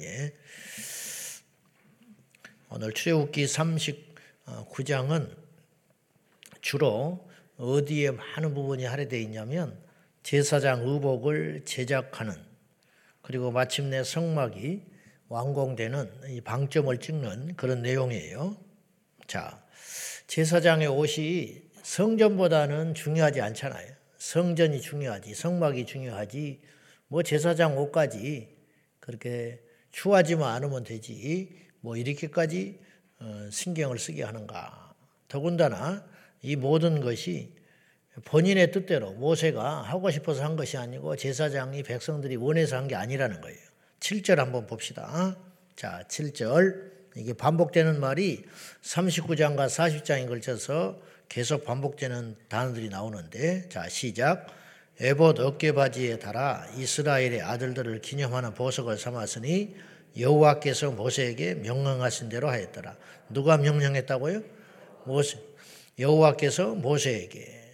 예. 오늘 출애굽기 39장은 주로 어디에 많은 부분이 할애되어 있냐면 제사장 의복을 제작하는 그리고 마침내 성막이 완공되는 이 방점을 찍는 그런 내용이에요. 자, 제사장의 옷이 성전보다는 중요하지 않잖아요. 성전이 중요하지, 성막이 중요하지, 뭐 제사장 옷까지 그렇게 추하지만 않으면 되지, 뭐 이렇게까지 어, 신경을 쓰게 하는가. 더군다나 이 모든 것이 본인의 뜻대로 모세가 하고 싶어서 한 것이 아니고 제사장이 백성들이 원해서 한 게 아니라는 거예요. 7절 한번 봅시다. 자, 7절. 이게 반복되는 말이 39장과 40장에 걸쳐서 계속 반복되는 단어들이 나오는데 자, 시작. 에봇 어깨바지에 달아 이스라엘의 아들들을 기념하는 보석을 삼았으니 여호와께서 모세에게 명령하신 대로 하였더라. 누가 명령했다고요? 모세. 여호와께서 모세에게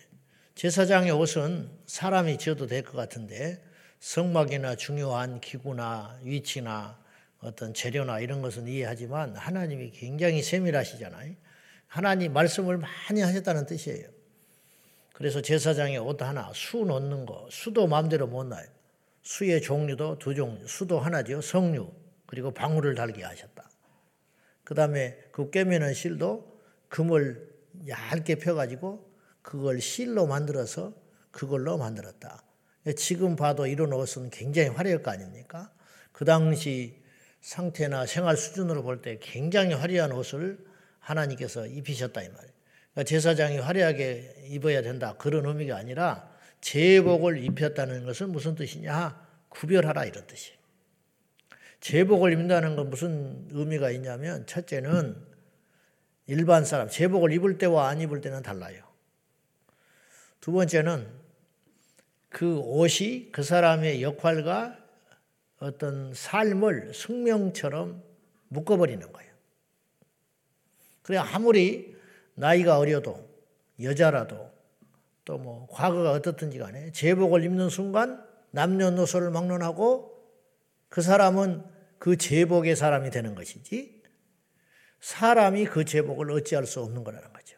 제사장의 옷은 사람이 지어도 될 것 같은데 성막이나 중요한 기구나 위치나 어떤 재료나 이런 것은 이해하지만 하나님이 굉장히 세밀하시잖아요. 하나님 말씀을 많이 하셨다는 뜻이에요. 그래서 제사장의 옷 하나, 수 놓는 거, 수도 마음대로 못 놔요. 수의 종류도 두 종류, 수도 하나죠. 성류, 그리고 방울을 달게 하셨다. 그 다음에 그 꿰매는 실도 금을 얇게 펴가지고 그걸 실로 만들어서 그걸로 만들었다. 지금 봐도 이런 옷은 굉장히 화려할 거 아닙니까? 그 당시 상태나 생활 수준으로 볼 때 굉장히 화려한 옷을 하나님께서 입히셨다 이 말이에요. 그러니까 제사장이 화려하게 입어야 된다 그런 의미가 아니라 제복을 입혔다는 것은 무슨 뜻이냐? 구별하라 이런 뜻이에요. 제복을 입는다는 건 무슨 의미가 있냐면 첫째는 일반 사람 제복을 입을 때와 안 입을 때는 달라요. 두 번째는 그 옷이 그 사람의 역할과 어떤 삶을 숙명처럼 묶어버리는 거예요. 그래 아무리 나이가 어려도 여자라도 또 뭐 과거가 어떻든지 간에 제복을 입는 순간 남녀노소를 막론하고 그 사람은 그 제복의 사람이 되는 것이지 사람이 그 제복을 어찌할 수 없는 거라는 거죠.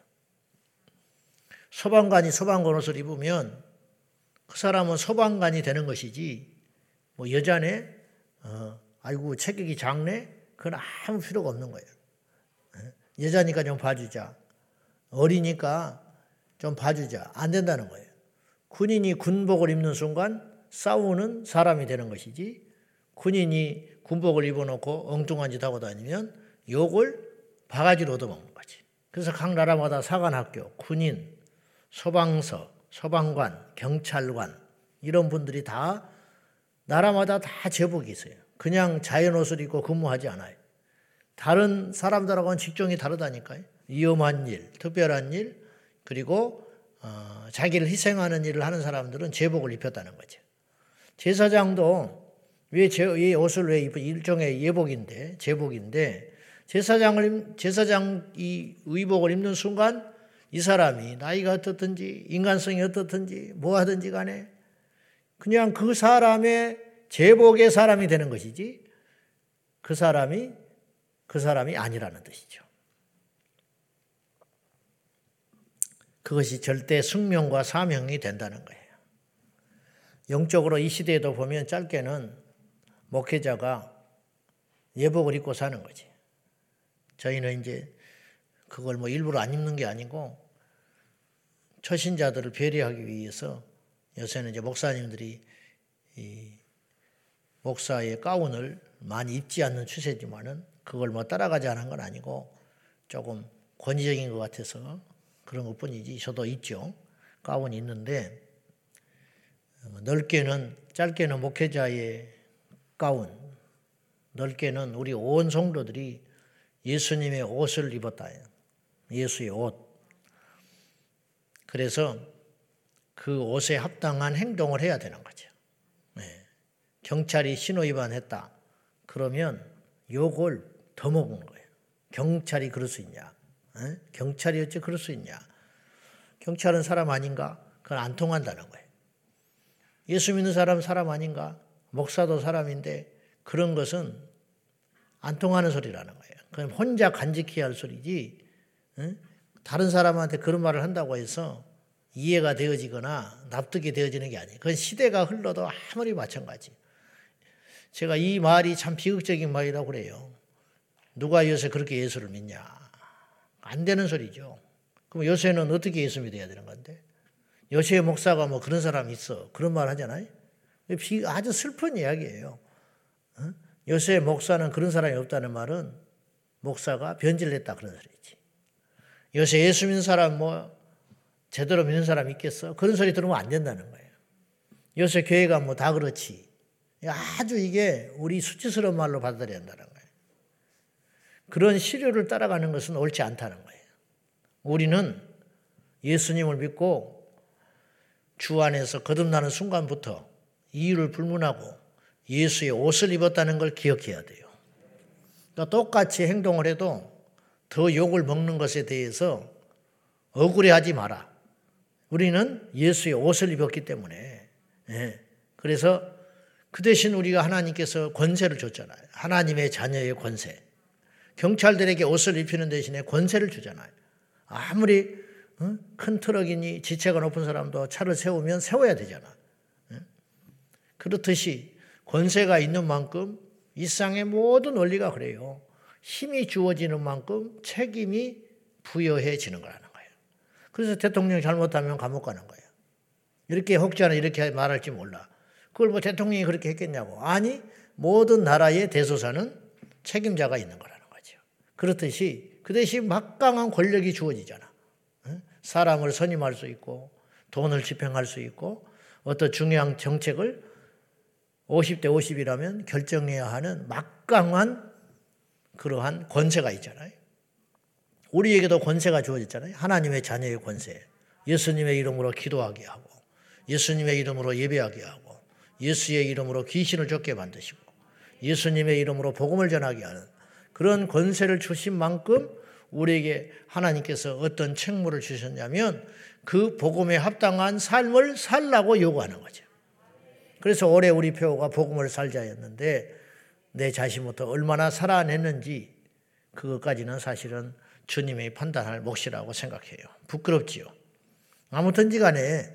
소방관이 소방관 옷을 입으면 그 사람은 소방관이 되는 것이지 뭐 여자네 어, 아이고 체격이 작네 그건 아무 필요가 없는 거예요. 여자니까 좀 봐주자. 어리니까 좀 봐주자. 안 된다는 거예요. 군인이 군복을 입는 순간 싸우는 사람이 되는 것이지 군인이 군복을 입어놓고 엉뚱한 짓 하고 다니면 욕을 바가지로 얻어먹는 거지. 그래서 각 나라마다 사관학교, 군인, 소방서, 소방관, 경찰관 이런 분들이 다 나라마다 다 제복이 있어요. 그냥 자연 옷을 입고 근무하지 않아요. 다른 사람들하고는 직종이 다르다니까요. 위험한 일, 특별한 일, 그리고 어, 자기를 희생하는 일을 하는 사람들은 제복을 입혔다는 거죠. 제사장도 왜 제, 이 옷을 왜 입어? 일종의 예복인데, 제복인데, 제사장을, 제사장 이 의복을 입는 순간 이 사람이 나이가 어떻든지, 인간성이 어떻든지, 뭐 하든지 간에 그냥 그 사람의 제복의 사람이 되는 것이지 그 사람이 그 사람이 아니라는 뜻이죠. 그것이 절대 숙명과 사명이 된다는 거예요. 영적으로 이 시대에도 보면 짧게는 목회자가 예복을 입고 사는 거지. 저희는 이제 그걸 뭐 일부러 안 입는 게 아니고 처신자들을 배려하기 위해서 요새는 이제 목사님들이 이 목사의 가운을 많이 입지 않는 추세지만은 그걸 뭐 따라가지 않은 건 아니고 조금 권위적인 것 같아서 그런 것 뿐이지 저도 있죠. 가운이 있는데 넓게는 짧게는 목회자의 가운, 넓게는 우리 온 성도들이 예수님의 옷을 입었다. 예수의 옷. 그래서 그 옷에 합당한 행동을 해야 되는 거죠. 네. 경찰이 신호 위반했다. 그러면 욕을 더 먹은 거예요. 경찰이 그럴 수 있냐? 네? 경찰이 어찌 그럴 수 있냐? 경찰은 사람 아닌가? 그건 안 통한다는 거예요. 예수 믿는 사람 사람 아닌가? 목사도 사람인데 그런 것은 안 통하는 소리라는 거예요. 그럼 혼자 간직해야 할 소리지. 응? 다른 사람한테 그런 말을 한다고 해서 이해가 되어지거나 납득이 되어지는 게 아니에요. 그건 시대가 흘러도 아무리 마찬가지. 제가 이 말이 참 비극적인 말이라고 그래요. 누가 요새 그렇게 예수를 믿냐? 안 되는 소리죠. 그럼 요새는 어떻게 예수 믿어야 되는 건데? 요새 목사가 뭐 그런 사람 있어. 그런 말 하잖아요. 아주 슬픈 이야기예요. 요새 목사는 그런 사람이 없다는 말은 목사가 변질됐다 그런 소리지. 요새 예수 믿는 사람 뭐 제대로 믿는 사람 있겠어? 그런 소리 들으면 안 된다는 거예요. 요새 교회가 뭐 다 그렇지. 아주 이게 우리 수치스러운 말로 받아들여야 한다는 거예요. 그런 시류를 따라가는 것은 옳지 않다는 거예요. 우리는 예수님을 믿고 주 안에서 거듭나는 순간부터 이유를 불문하고 예수의 옷을 입었다는 걸 기억해야 돼요. 그러니까 똑같이 행동을 해도 더 욕을 먹는 것에 대해서 억울해하지 마라. 우리는 예수의 옷을 입었기 때문에. 예. 그래서 그 대신 우리가 하나님께서 권세를 줬잖아요. 하나님의 자녀의 권세. 경찰들에게 옷을 입히는 대신에 권세를 주잖아요. 아무리 어? 큰 트럭이니 지체가 높은 사람도 차를 세우면 세워야 되잖아. 예? 그렇듯이 권세가 있는 만큼 일상의 모든 원리가 그래요. 힘이 주어지는 만큼 책임이 부여해지는 거라는 거예요. 그래서 대통령 잘못하면 감옥 가는 거예요. 이렇게 혹자는 이렇게 말할지 몰라. 그걸 뭐 대통령이 그렇게 했겠냐고. 아니, 모든 나라의 대소사는 책임자가 있는 거죠. 그렇듯이 그 대신 막강한 권력이 주어지잖아. 사람을 선임할 수 있고 돈을 집행할 수 있고 어떤 중요한 정책을 50대 50이라면 결정해야 하는 막강한 그러한 권세가 있잖아요. 우리에게도 권세가 주어졌잖아요. 하나님의 자녀의 권세. 예수님의 이름으로 기도하게 하고 예수님의 이름으로 예배하게 하고 예수의 이름으로 귀신을 쫓게 만드시고 예수님의 이름으로 복음을 전하게 하는 그런 권세를 주신 만큼 우리에게 하나님께서 어떤 책무를 주셨냐면 그 복음에 합당한 삶을 살라고 요구하는 거죠. 그래서 올해 우리 표가 복음을 살자였는데 내 자신부터 얼마나 살아냈는지 그것까지는 사실은 주님이 판단할 몫이라고 생각해요. 부끄럽지요. 아무튼지 간에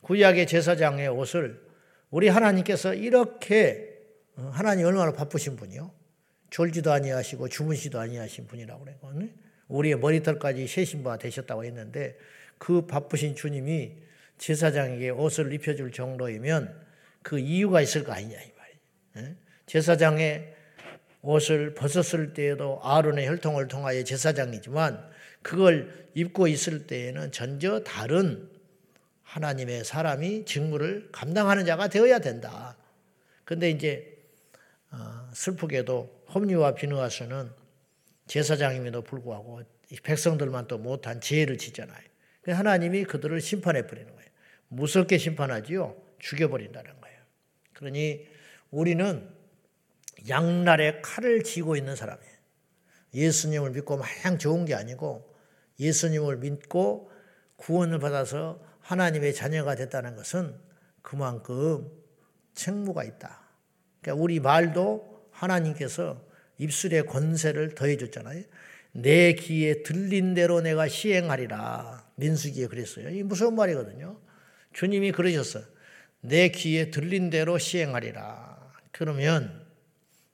구약의 제사장의 옷을 우리 하나님께서 이렇게 어, 하나님 얼마나 바쁘신 분이요. 졸지도 아니하시고 주무시도 아니하신 분이라고 그래요. 우리의 머리털까지 세신 바 되셨다고 했는데 그 바쁘신 주님이 제사장에게 옷을 입혀줄 정도이면 그 이유가 있을 거 아니냐 이 말이에요. 제사장의 옷을 벗었을 때에도 아론의 혈통을 통하여 제사장이지만 그걸 입고 있을 때에는 전혀 다른 하나님의 사람이 직무를 감당하는 자가 되어야 된다. 근데 이제 어, 슬프게도 홈리와 비누아스는 제사장임에도 불구하고 백성들만 또 못한 죄를 짓잖아요. 하나님이 그들을 심판해 버리는 거예요. 무섭게 심판하지요. 죽여버린다는 거예요. 그러니 우리는 양날의 칼을 쥐고 있는 사람이에요. 예수님을 믿고 마냥 좋은 게 아니고 예수님을 믿고 구원을 받아서 하나님의 자녀가 됐다는 것은 그만큼 책무가 있다. 그러니까 우리 말도 하나님께서 입술의 권세를 더해 줬잖아요. 내 귀에 들린 대로 내가 시행하리라. 민수기에 그랬어요. 이 무서운 말이거든요. 주님이 그러셨어. 내 귀에 들린 대로 시행하리라. 그러면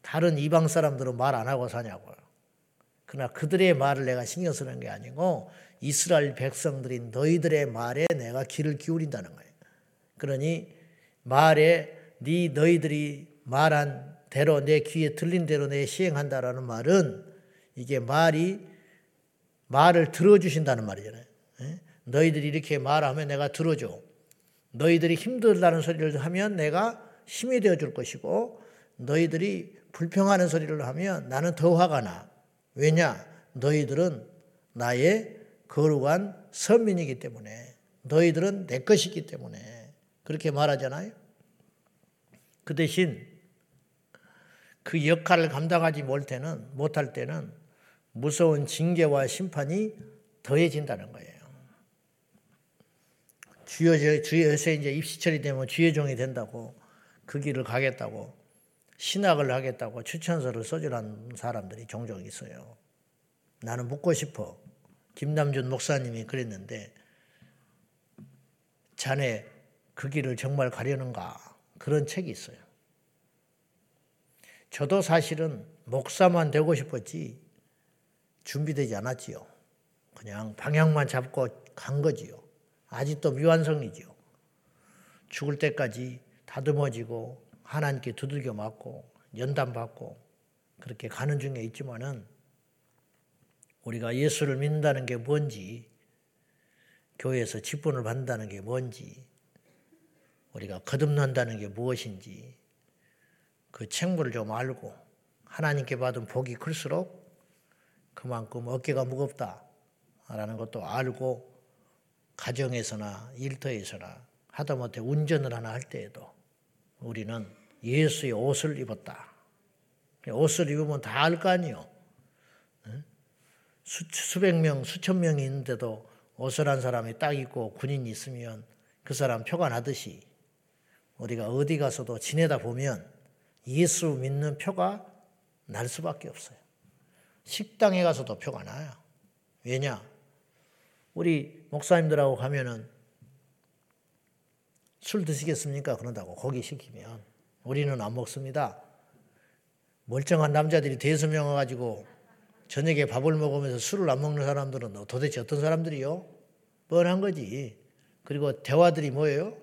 다른 이방 사람들은 말 안 하고 사냐고요. 그러나 그들의 말을 내가 신경 쓰는 게 아니고 이스라엘 백성들인 너희들의 말에 내가 귀를 기울인다는 거예요. 그러니 말에 네 너희들이 말한 대로 내 귀에 들린 대로 내 시행한다라는 말은 이게 말이 말을 들어주신다는 말이잖아요. 예? 너희들이 이렇게 말하면 내가 들어줘. 너희들이 힘들다는 소리를 하면 내가 힘이 되어 줄 것이고 너희들이 불평하는 소리를 하면 나는 더 화가 나. 왜냐? 너희들은 나의 거룩한 선민이기 때문에 너희들은 내 것이기 때문에 그렇게 말하잖아요. 그 대신 그 역할을 감당하지 못 때는 못할 때는 무서운 징계와 심판이 더해진다는 거예요. 주여 주여 요새 이제 입시철이 되면 주의 종이 된다고 그 길을 가겠다고 신학을 하겠다고 추천서를 써주는 사람들이 종종 있어요. 나는 묻고 싶어. 김남준 목사님이 그랬는데 자네 그 길을 정말 가려는가 그런 책이 있어요. 저도 사실은 목사만 되고 싶었지 준비되지 않았지요. 그냥 방향만 잡고 간 거지요. 아직도 미완성이지요. 죽을 때까지 다듬어지고 하나님께 두들겨 맞고 연단 받고 그렇게 가는 중에 있지만은 우리가 예수를 믿는다는 게 뭔지 교회에서 직분을 받는다는 게 뭔지 우리가 거듭난다는 게 무엇인지 그 책무를 좀 알고 하나님께 받은 복이 클수록 그만큼 어깨가 무겁다라는 것도 알고 가정에서나 일터에서나 하다못해 운전을 하나 할 때에도 우리는 예수의 옷을 입었다. 옷을 입으면 다 알 거 아니요. 수, 수백 명, 수천 명이 있는데도 옷을 한 사람이 딱 입고 군인이 있으면 그 사람 표가 나듯이 우리가 어디 가서도 지내다 보면 예수 믿는 표가 날 수밖에 없어요. 식당에 가서도 표가 나요. 왜냐? 우리 목사님들하고 가면은 술 드시겠습니까? 그런다고 고기 시키면 우리는 안 먹습니다. 멀쩡한 남자들이 와가지고 저녁에 밥을 먹으면서 술을 안 먹는 사람들은 도대체 어떤 사람들이요? 뻔한 거지. 그리고 대화들이 뭐예요?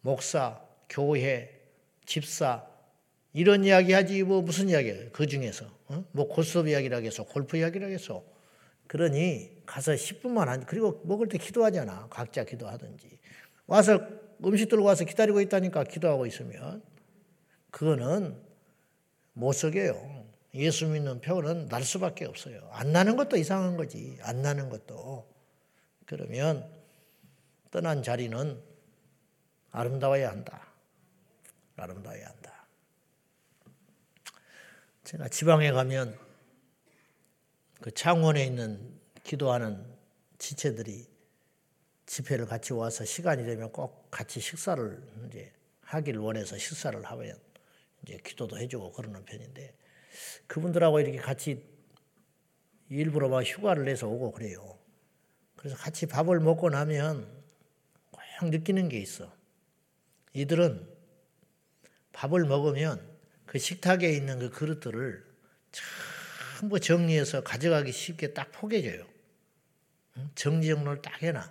목사, 교회, 집사 이런 이야기 하지 뭐 무슨 이야기예요? 그 중에서 어? 뭐 고스톱 이야기를 하겠어, 골프 이야기를 하겠어. 그러니 가서 10분만 한 그리고 먹을 때 기도하잖아. 각자 기도하든지 와서 음식 들고 와서 기다리고 있다니까 기도하고 있으면 그거는 못 속여요. 예수 믿는 표는 날 수밖에 없어요. 안 나는 것도 이상한 거지. 안 나는 것도. 그러면 떠난 자리는 아름다워야 한다. 아름다워야 한다. 제가 지방에 가면 그 창원에 있는 기도하는 지체들이 집회를 같이 와서 시간이 되면 꼭 같이 식사를 이제 하기를 원해서 식사를 하면 이제 기도도 해주고 그러는 편인데 그분들하고 이렇게 같이 일부러 막 휴가를 내서 오고 그래요. 그래서 같이 밥을 먹고 나면 꼭 느끼는 게 있어. 이들은 밥을 먹으면 그 식탁에 있는 그 그릇들을 전부 정리해서 가져가기 쉽게 딱 포개져요. 정지정돈을 딱 해놔.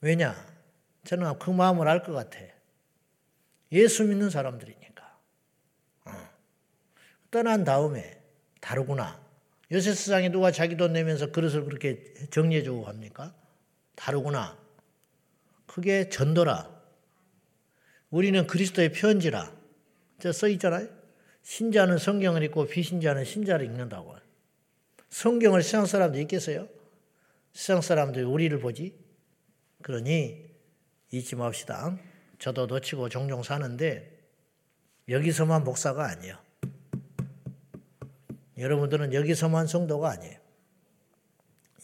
왜냐? 저는 그 마음을 알 것 같아. 예수 믿는 사람들이니까. 어. 떠난 다음에 다르구나. 요새 세상에 누가 자기 돈 내면서 그릇을 그렇게 정리해주고 갑니까? 다르구나. 그게 전도라. 우리는 그리스도의 편지라. 저써 있잖아요. 신자는 성경을 읽고 비신자는 신자를 읽는다고. 성경을 세상 사람들 읽겠어요? 세상 사람들이 우리를 보지? 그러니 잊지 맙시다. 저도 놓치고 종종 사는데 여기서만 목사가 아니에요. 여러분들은 여기서만 성도가 아니에요.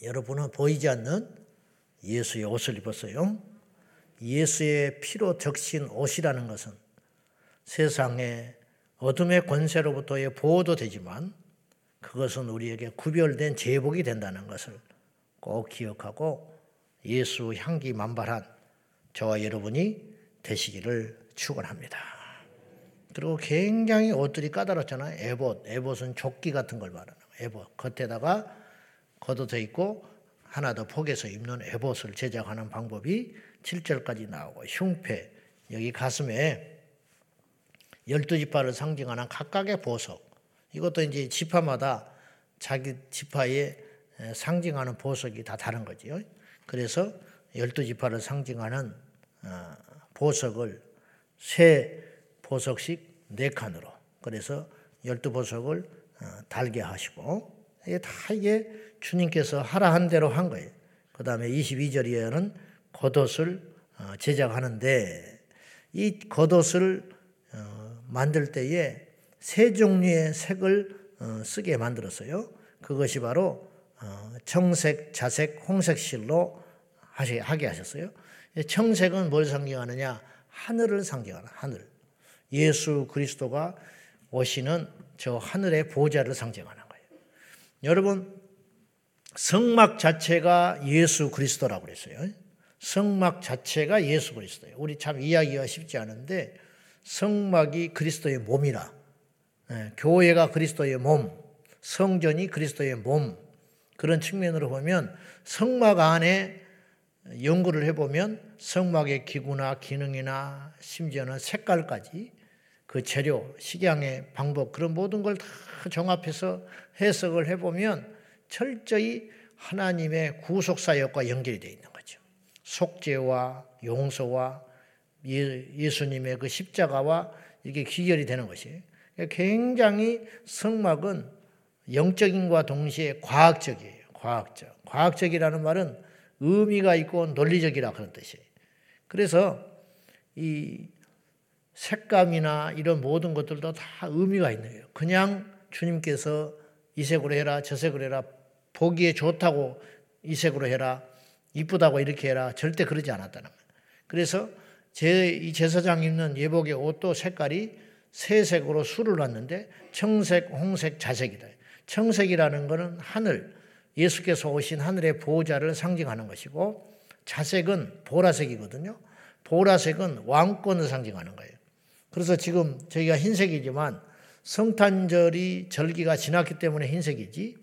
여러분은 보이지 않는 예수의 옷을 입었어요. 예수의 피로 적신 옷이라는 것은 세상의 어둠의 권세로부터의 보호도 되지만 그것은 우리에게 구별된 제복이 된다는 것을 꼭 기억하고 예수 향기 만발한 저와 여러분이 되시기를 축원합니다. 그리고 굉장히 옷들이 까다롭잖아요. 에봇, 에봇은 조끼 같은 걸 말하는 거예요. 에봇 겉에다가 걷어져 있고 하나 더 폭에서 입는 에봇을 제작하는 방법이 7절까지 나오고 흉패 여기 가슴에 열두 지파를 상징하는 각각의 보석 이것도 이제 지파마다 자기 지파의 상징하는 보석이 다 다른 거지요. 그래서 열두 지파를 상징하는 어, 보석을 세 보석씩 네 칸으로 그래서 열두 보석을 어, 달게 하시고 이게 다 이게 주님께서 하라 한 대로 한 거예요. 그 다음에 22절에는 겉옷을 어, 제작하는데 이 겉옷을 만들 때에 세 종류의 색을 쓰게 만들었어요. 그것이 바로 청색, 자색, 홍색 실로 하게 하셨어요. 청색은 뭘 상징하느냐? 하늘을 상징하는 하늘. 예수 그리스도가 오시는 저 하늘의 보좌를 상징하는 거예요. 여러분 성막 자체가 예수 그리스도라고 그랬어요. 성막 자체가 예수 그리스도예요. 우리 참 이야기가 쉽지 않은데 성막이 그리스도의 몸이라. 예, 교회가 그리스도의 몸, 성전이 그리스도의 몸. 그런 측면으로 보면 성막 안에 연구를 해보면 성막의 기구나 기능이나 심지어는 색깔까지 그 재료, 식양의 방법 그런 모든 걸 다 종합해서 해석을 해보면 철저히 하나님의 구속사역과 연결이 되어 있는 거죠. 속죄와 용서와 예, 예수님의 그 십자가와 이게 귀결이 되는 것이 굉장히 성막은 영적인과 동시에 과학적이에요. 과학적. 과학적이라는 말은 의미가 있고 논리적이라 그런 뜻이에요. 그래서 이 색감이나 이런 모든 것들도 다 의미가 있는 거예요. 그냥 주님께서 이 색으로 해라, 저 색으로 해라, 보기에 좋다고 이 색으로 해라, 이쁘다고 이렇게 해라, 절대 그러지 않았다는 거예요. 그래서 제, 이 제사장 입는 예복의 옷도 색깔이 세 색으로 수를 놨는데 청색, 홍색, 자색이다. 청색이라는 것은 하늘, 예수께서 오신 하늘의 보호자를 상징하는 것이고 자색은 보라색이거든요. 보라색은 왕권을 상징하는 거예요. 그래서 지금 저희가 흰색이지만 성탄절이 절기가 지났기 때문에 흰색이지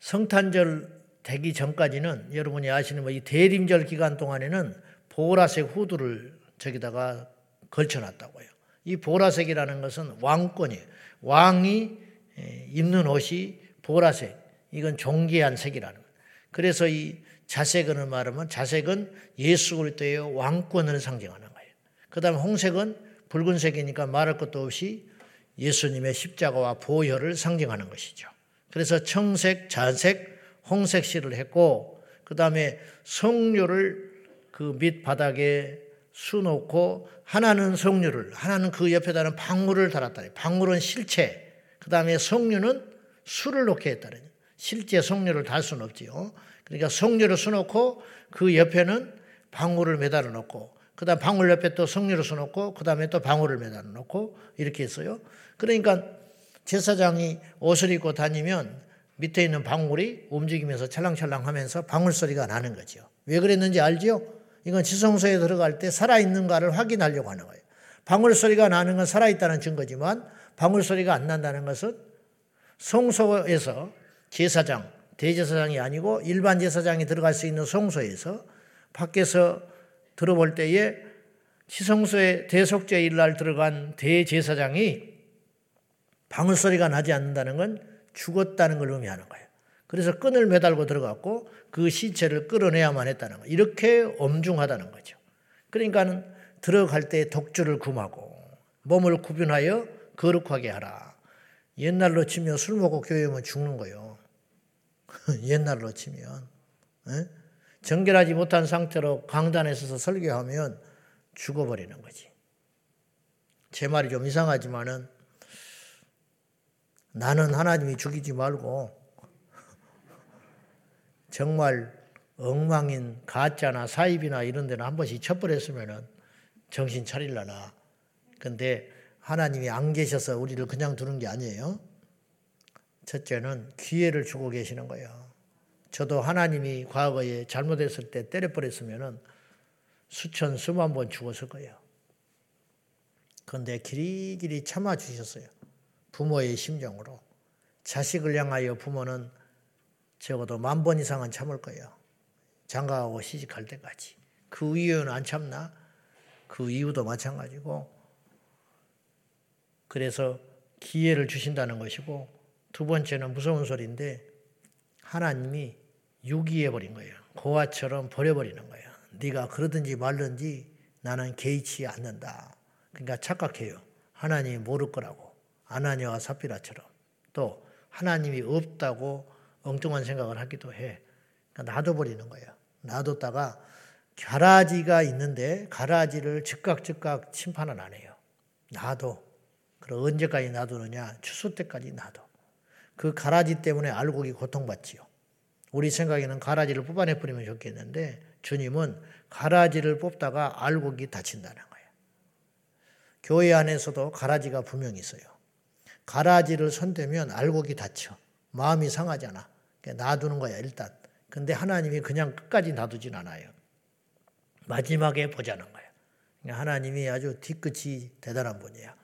성탄절 되기 전까지는 여러분이 아시는 뭐 이 대림절 기간 동안에는 보라색 후드를 저기다가 걸쳐놨다고요. 이 보라색이라는 것은 왕권이에요. 왕이 입는 옷이 보라색. 이건 존귀한 색이라는 거예요. 그래서 이 자색은 말하면 자색은 예수 그리스도의 왕권을 상징하는 거예요. 그다음에 홍색은 붉은색이니까 말할 것도 없이 예수님의 십자가와 보혈을 상징하는 것이죠. 그래서 청색, 자색, 홍색 실을 했고 그다음에 성류를 그 밑바닥에 수놓고 하나는 성류를 하나는 그 옆에다는 방울을 달았다. 방울은 실체. 그 다음에 성류는 술을 놓게 했다는 실제 성류를 달 수는 없지요. 그러니까 성류를 수놓고 그 옆에는 방울을 매달아 놓고 그 다음 방울 옆에 또 성류를 수놓고 그 다음에 또 방울을 매달아 놓고 이렇게 했어요. 그러니까 제사장이 옷을 입고 다니면 밑에 있는 방울이 움직이면서 찰랑찰랑 하면서 방울 소리가 나는 거죠. 왜 그랬는지 알지요? 이건 지성소에 들어갈 때 살아있는가를 확인하려고 하는 거예요. 방울 소리가 나는 건 살아있다는 증거지만 방울 소리가 안 난다는 것은 성소에서 제사장, 대제사장이 아니고 일반 제사장이 들어갈 수 있는 성소에서 밖에서 들어볼 때에 지성소에 대속죄 일날 들어간 대제사장이 방울 소리가 나지 않는다는 건 죽었다는 걸 의미하는 거예요. 그래서 끈을 매달고 들어갔고 그 시체를 끌어내야만 했다는 거. 이렇게 엄중하다는 거죠. 그러니까는 들어갈 때 독주를 금하고 몸을 구분하여 거룩하게 하라. 옛날로 치면 술 먹고 교회 오면 죽는 거예요. 옛날로 치면. 에? 정결하지 못한 상태로 강단에 서서 설교하면 죽어버리는 거지. 제 말이 좀 이상하지만은 나는 하나님이 죽이지 말고 정말 엉망인 가짜나 사입이나 이런 데는 한 번씩 쳐버렸으면은 정신 차릴라나. 근데 하나님이 안 계셔서 우리를 그냥 두는 게 아니에요. 첫째는 기회를 주고 계시는 거예요. 저도 하나님이 과거에 잘못했을 때 때려버렸으면은 수천 수만 번 죽었을 거예요. 그런데 길이길이 참아 주셨어요. 부모의 심정으로. 자식을 향하여 부모는 적어도 만 번 이상은 참을 거예요. 장가하고 시집갈 때까지. 그 이유는 안 참나? 그 이유도 마찬가지고. 그래서 기회를 주신다는 것이고, 두 번째는 무서운 소리인데, 하나님이 유기해 버린 거예요. 고아처럼 버려버리는 거예요. 네가 그러든지 말든지 나는 개의치 않는다. 그러니까 착각해요. 하나님이 모를 거라고. 아나니와 사피라처럼. 또 하나님이 없다고 엉뚱한 생각을 하기도 해. 그러니까 놔둬버리는 거예요. 놔뒀다가 가라지가 있는데 가라지를 즉각 즉각 심판을 안 해요. 놔둬. 그럼 언제까지 놔두느냐? 추수 때까지 놔둬. 그 가라지 때문에 알곡이 고통받지요. 우리 생각에는 가라지를 뽑아내 버리면 좋겠는데 주님은 가라지를 뽑다가 알곡이 다친다는 거예요. 교회 안에서도 가라지가 분명히 있어요. 가라지를 손대면 알곡이 다쳐. 마음이 상하잖아. 놔두는 거야, 일단. 근데 하나님이 그냥 끝까지 놔두진 않아요. 마지막에 보자는 거야. 하나님이 아주 뒤끝이 대단한 분이야.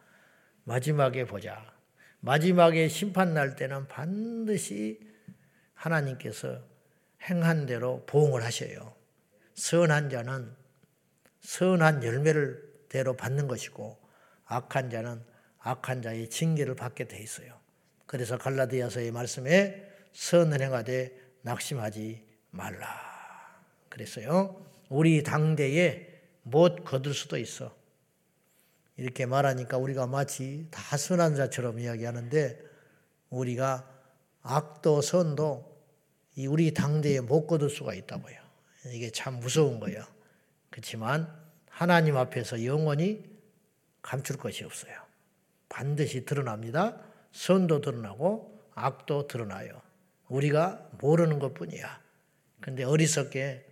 마지막에 보자. 마지막에 심판 날 때는 반드시 하나님께서 행한 대로 보응을 하셔요. 선한 자는 선한 열매를 대로 받는 것이고 악한 자는 악한 자의 징계를 받게 돼 있어요. 그래서 갈라디아서의 말씀에 선을 행하되 낙심하지 말라. 그랬어요. 우리 당대에 못 거둘 수도 있어. 이렇게 말하니까 우리가 마치 다 선한 자처럼 이야기하는데 우리가 악도 선도 우리 당대에 못 거둘 수가 있다고요. 이게 참 무서운 거예요. 그렇지만 하나님 앞에서 영원히 감출 것이 없어요. 반드시 드러납니다. 선도 드러나고 악도 드러나요. 우리가 모르는 것 뿐이야. 근데 어리석게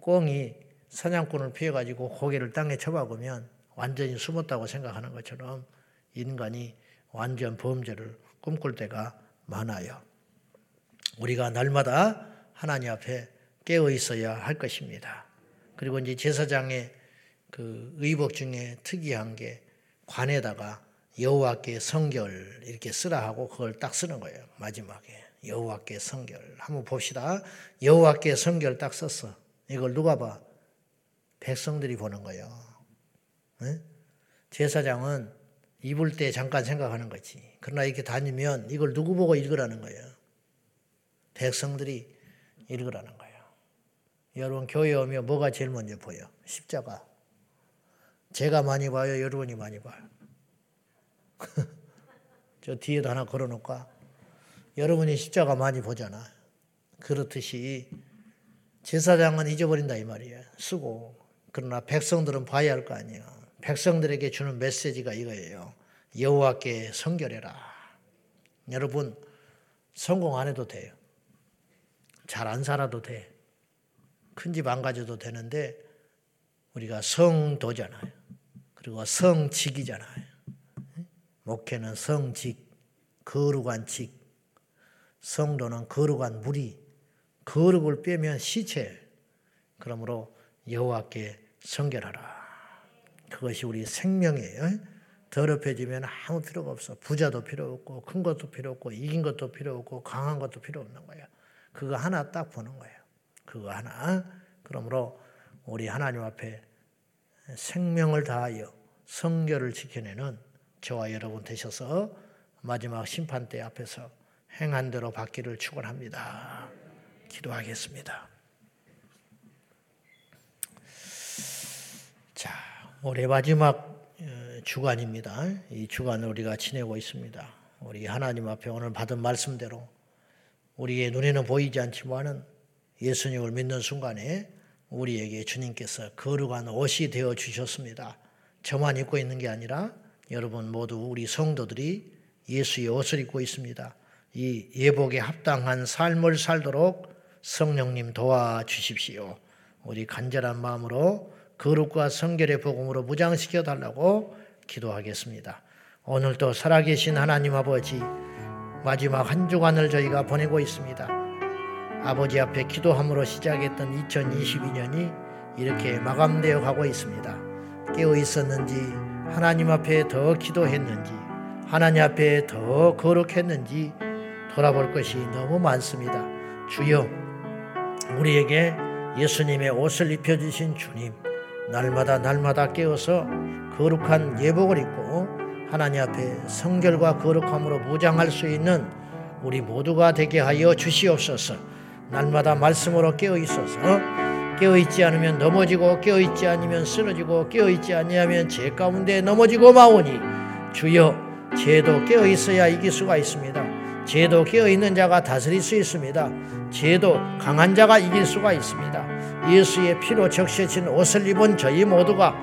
꽁이 사냥꾼을 피해가지고 고개를 땅에 쳐박으면 완전히 숨었다고 생각하는 것처럼 인간이 완전 범죄를 꿈꿀 때가 많아요. 우리가 날마다 하나님 앞에 깨어 있어야 할 것입니다. 그리고 이제 제사장의 그 의복 중에 특이한 게 관에다가 여호와께 성결 이렇게 쓰라 하고 그걸 딱 쓰는 거예요. 마지막에 여호와께 성결 한번 봅시다. 여호와께 성결 딱 썼어. 이걸 누가 봐? 백성들이 보는 거예요. 네? 제사장은 입을 때 잠깐 생각하는 거지. 그러나 이렇게 다니면 이걸 누구 보고 읽으라는 거예요. 백성들이 읽으라는 거예요. 여러분 교회 오면 뭐가 제일 먼저 보여? 십자가. 제가 많이 봐요. 여러분이 많이 봐요. 저 뒤에도 하나 걸어놓을까? 여러분이 십자가 많이 보잖아. 그렇듯이 제사장은 잊어버린다 이 말이에요. 쓰고 그러나 백성들은 봐야 할 거 아니에요. 백성들에게 주는 메시지가 이거예요. 여호와께 성결해라. 여러분 성공 안 해도 돼요. 잘 안 살아도 돼. 큰 집 안 가져도 되는데 우리가 성도잖아요. 그리고 성직이잖아요. 목회는 성직, 거룩한 직, 성도는 거룩한 무리, 거룩을 빼면 시체. 그러므로 여호와께 성결하라. 그것이 우리 생명이에요. 더럽혀지면 아무 필요가 없어. 부자도 필요 없고, 큰 것도 필요 없고, 이긴 것도 필요 없고, 강한 것도 필요 없는 거예요. 그거 하나 딱 보는 거예요. 그거 하나. 그러므로 우리 하나님 앞에 생명을 다하여 성결을 지켜내는 저와 여러분 되셔서 마지막 심판 때 앞에서 행한 대로 받기를 축원합니다. 기도하겠습니다. 자, 올해 마지막 어, 주간입니다. 이 주간을 우리가 지내고 있습니다. 우리 하나님 앞에 오늘 받은 말씀대로 우리의 눈에는 보이지 않지만은 예수님을 믿는 순간에 우리에게 주님께서 거룩한 옷이 되어 주셨습니다. 저만 입고 있는 게 아니라 여러분 모두 우리 성도들이 예수의 옷을 입고 있습니다. 이 예복에 합당한 삶을 살도록 성령님 도와주십시오. 우리 간절한 마음으로 거룩과 성결의 복음으로 무장시켜 달라고 기도하겠습니다. 오늘도 살아계신 하나님 아버지 마지막 한 주간을 저희가 보내고 있습니다. 아버지 앞에 기도함으로 시작했던 2022년이 이렇게 마감되어 가고 있습니다. 깨어 있었는지 하나님 앞에 더 기도했는지 하나님 앞에 더 거룩했는지 돌아볼 것이 너무 많습니다. 주여 우리에게 예수님의 옷을 입혀주신 주님 날마다 날마다 깨어서 거룩한 예복을 입고 하나님 앞에 성결과 거룩함으로 무장할 수 있는 우리 모두가 되게 하여 주시옵소서 날마다 말씀으로 깨어 있어서 깨어 있지 않으면 넘어지고 깨어 있지 않으면 쓰러지고 깨어 있지 아니하면 죄 가운데 넘어지고 마오니 주여 죄도 깨어 있어야 이길 수가 있습니다. 죄도 깨어 있는 자가 다스릴 수 있습니다. 죄도 강한 자가 이길 수가 있습니다. 예수의 피로 적셔진 옷을 입은 저희 모두가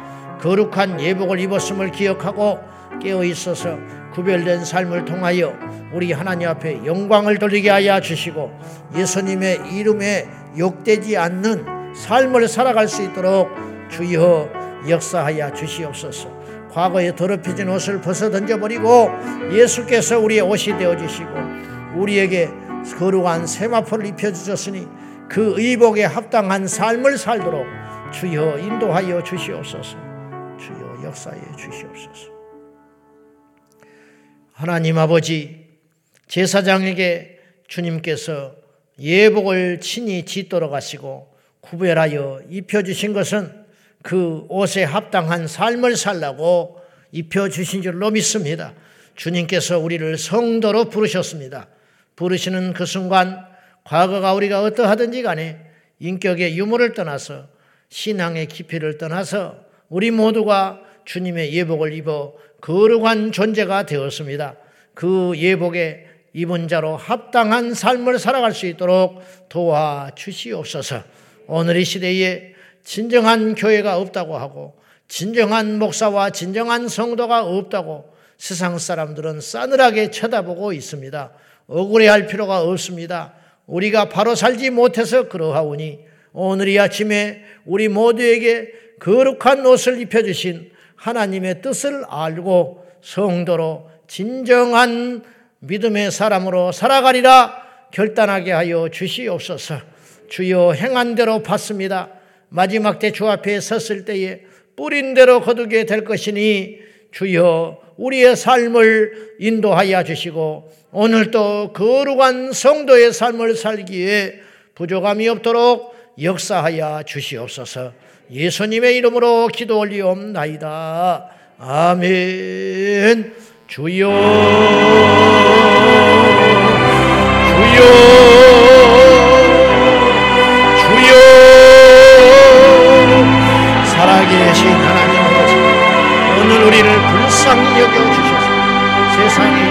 거룩한 예복을 입었음을 기억하고 깨어 있어서 구별된 삶을 통하여 우리 하나님 앞에 영광을 돌리게 하여 주시고 예수님의 이름에 욕되지 않는 삶을 살아갈 수 있도록 주여 역사하여 주시옵소서. 과거에 더럽혀진 옷을 벗어 던져버리고 예수께서 우리의 옷이 되어주시고 우리에게 거룩한 세마포를 입혀주셨으니 그 의복에 합당한 삶을 살도록 주여 인도하여 주시옵소서 주여 역사해 주시옵소서 하나님 아버지 제사장에게 주님께서 예복을 친히 짓도록 하시고 구별하여 입혀주신 것은 그 옷에 합당한 삶을 살라고 입혀주신 줄로 믿습니다. 주님께서 우리를 성도로 부르셨습니다. 부르시는 그 순간 과거가 우리가 어떠하든지 간에 인격의 유무를 떠나서 신앙의 깊이를 떠나서 우리 모두가 주님의 예복을 입어 거룩한 존재가 되었습니다. 그 예복에 입은 자로 합당한 삶을 살아갈 수 있도록 도와 주시옵소서. 오늘 이 시대에 진정한 교회가 없다고 하고 진정한 목사와 진정한 성도가 없다고 세상 사람들은 싸늘하게 쳐다보고 있습니다. 억울해할 필요가 없습니다. 우리가 바로 살지 못해서 그러하오니 오늘 이 아침에 우리 모두에게 거룩한 옷을 입혀주신 하나님의 뜻을 알고 성도로 진정한 믿음의 사람으로 살아가리라 결단하게 하여 주시옵소서. 주여 행한 대로 받습니다. 마지막 때 주 앞에 섰을 때에 뿌린 대로 거두게 될 것이니 주여 우리의 삶을 인도하여 주시고 오늘도 거룩한 성도의 삶을 살기에 부족함이 없도록 역사하여 주시옵소서. 예수님의 이름으로 기도 올리옵나이다. 아멘. 주여, 주여, 주여, 살아계신 오늘 우리를 불쌍히 여겨주셔서. 세상의